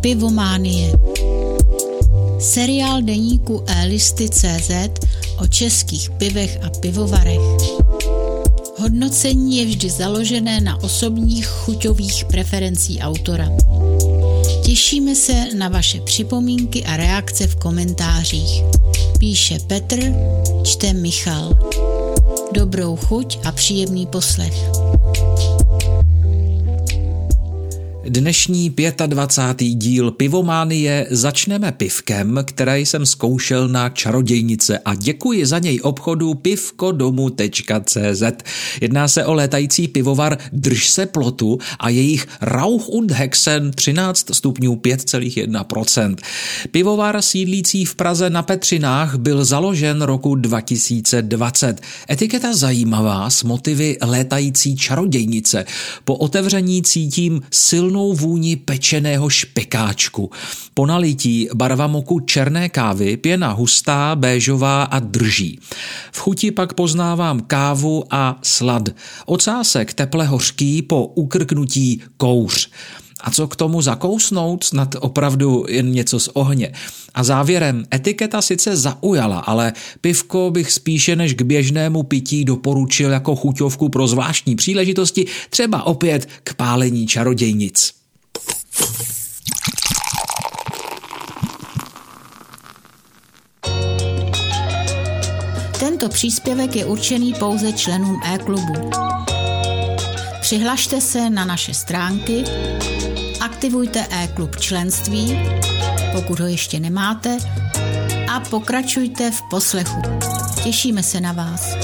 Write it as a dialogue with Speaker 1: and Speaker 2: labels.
Speaker 1: Pivománie. Seriál deníku e-listy.cz o českých pivech a pivovarech. Hodnocení je vždy založené na osobních chuťových preferencí autora. Těšíme se na vaše připomínky a reakce v komentářích. Píše Petr, čte Michal. Dobrou chuť a příjemný poslech.
Speaker 2: Dnešní 25. díl Pivománie začneme pivkem, které jsem zkoušel na čarodějnice a děkuji za něj obchodu pivkodomu.cz. Jedná se o létající pivovar Drž se plotu a jejich Rauch und Hexen 13 stupňů 5,1%. Pivovar sídlící v Praze na Petřinách byl založen roku 2020. Etiketa zajímavá s motivy létající čarodějnice. Po otevření cítím silnou silnou vůni pečeného špekáčku. Po nalití barva moku černé kávy, pěna hustá, béžová a drží. V chuti pak poznávám kávu a slad. Ocásek teple hořký po ukrknutí kouř. A co k tomu zakousnout, snad opravdu jen něco z ohně. A závěrem, etiketa sice zaujala, ale pivko bych spíše než k běžnému pití doporučil jako chuťovku pro zvláštní příležitosti, třeba opět k pálení čarodějnic.
Speaker 1: Tento příspěvek je určený pouze členům e-klubu. Přihlašte se na naše stránky, aktivujte e-klub členství, pokud ho ještě nemáte, a pokračujte v poslechu. Těšíme se na vás.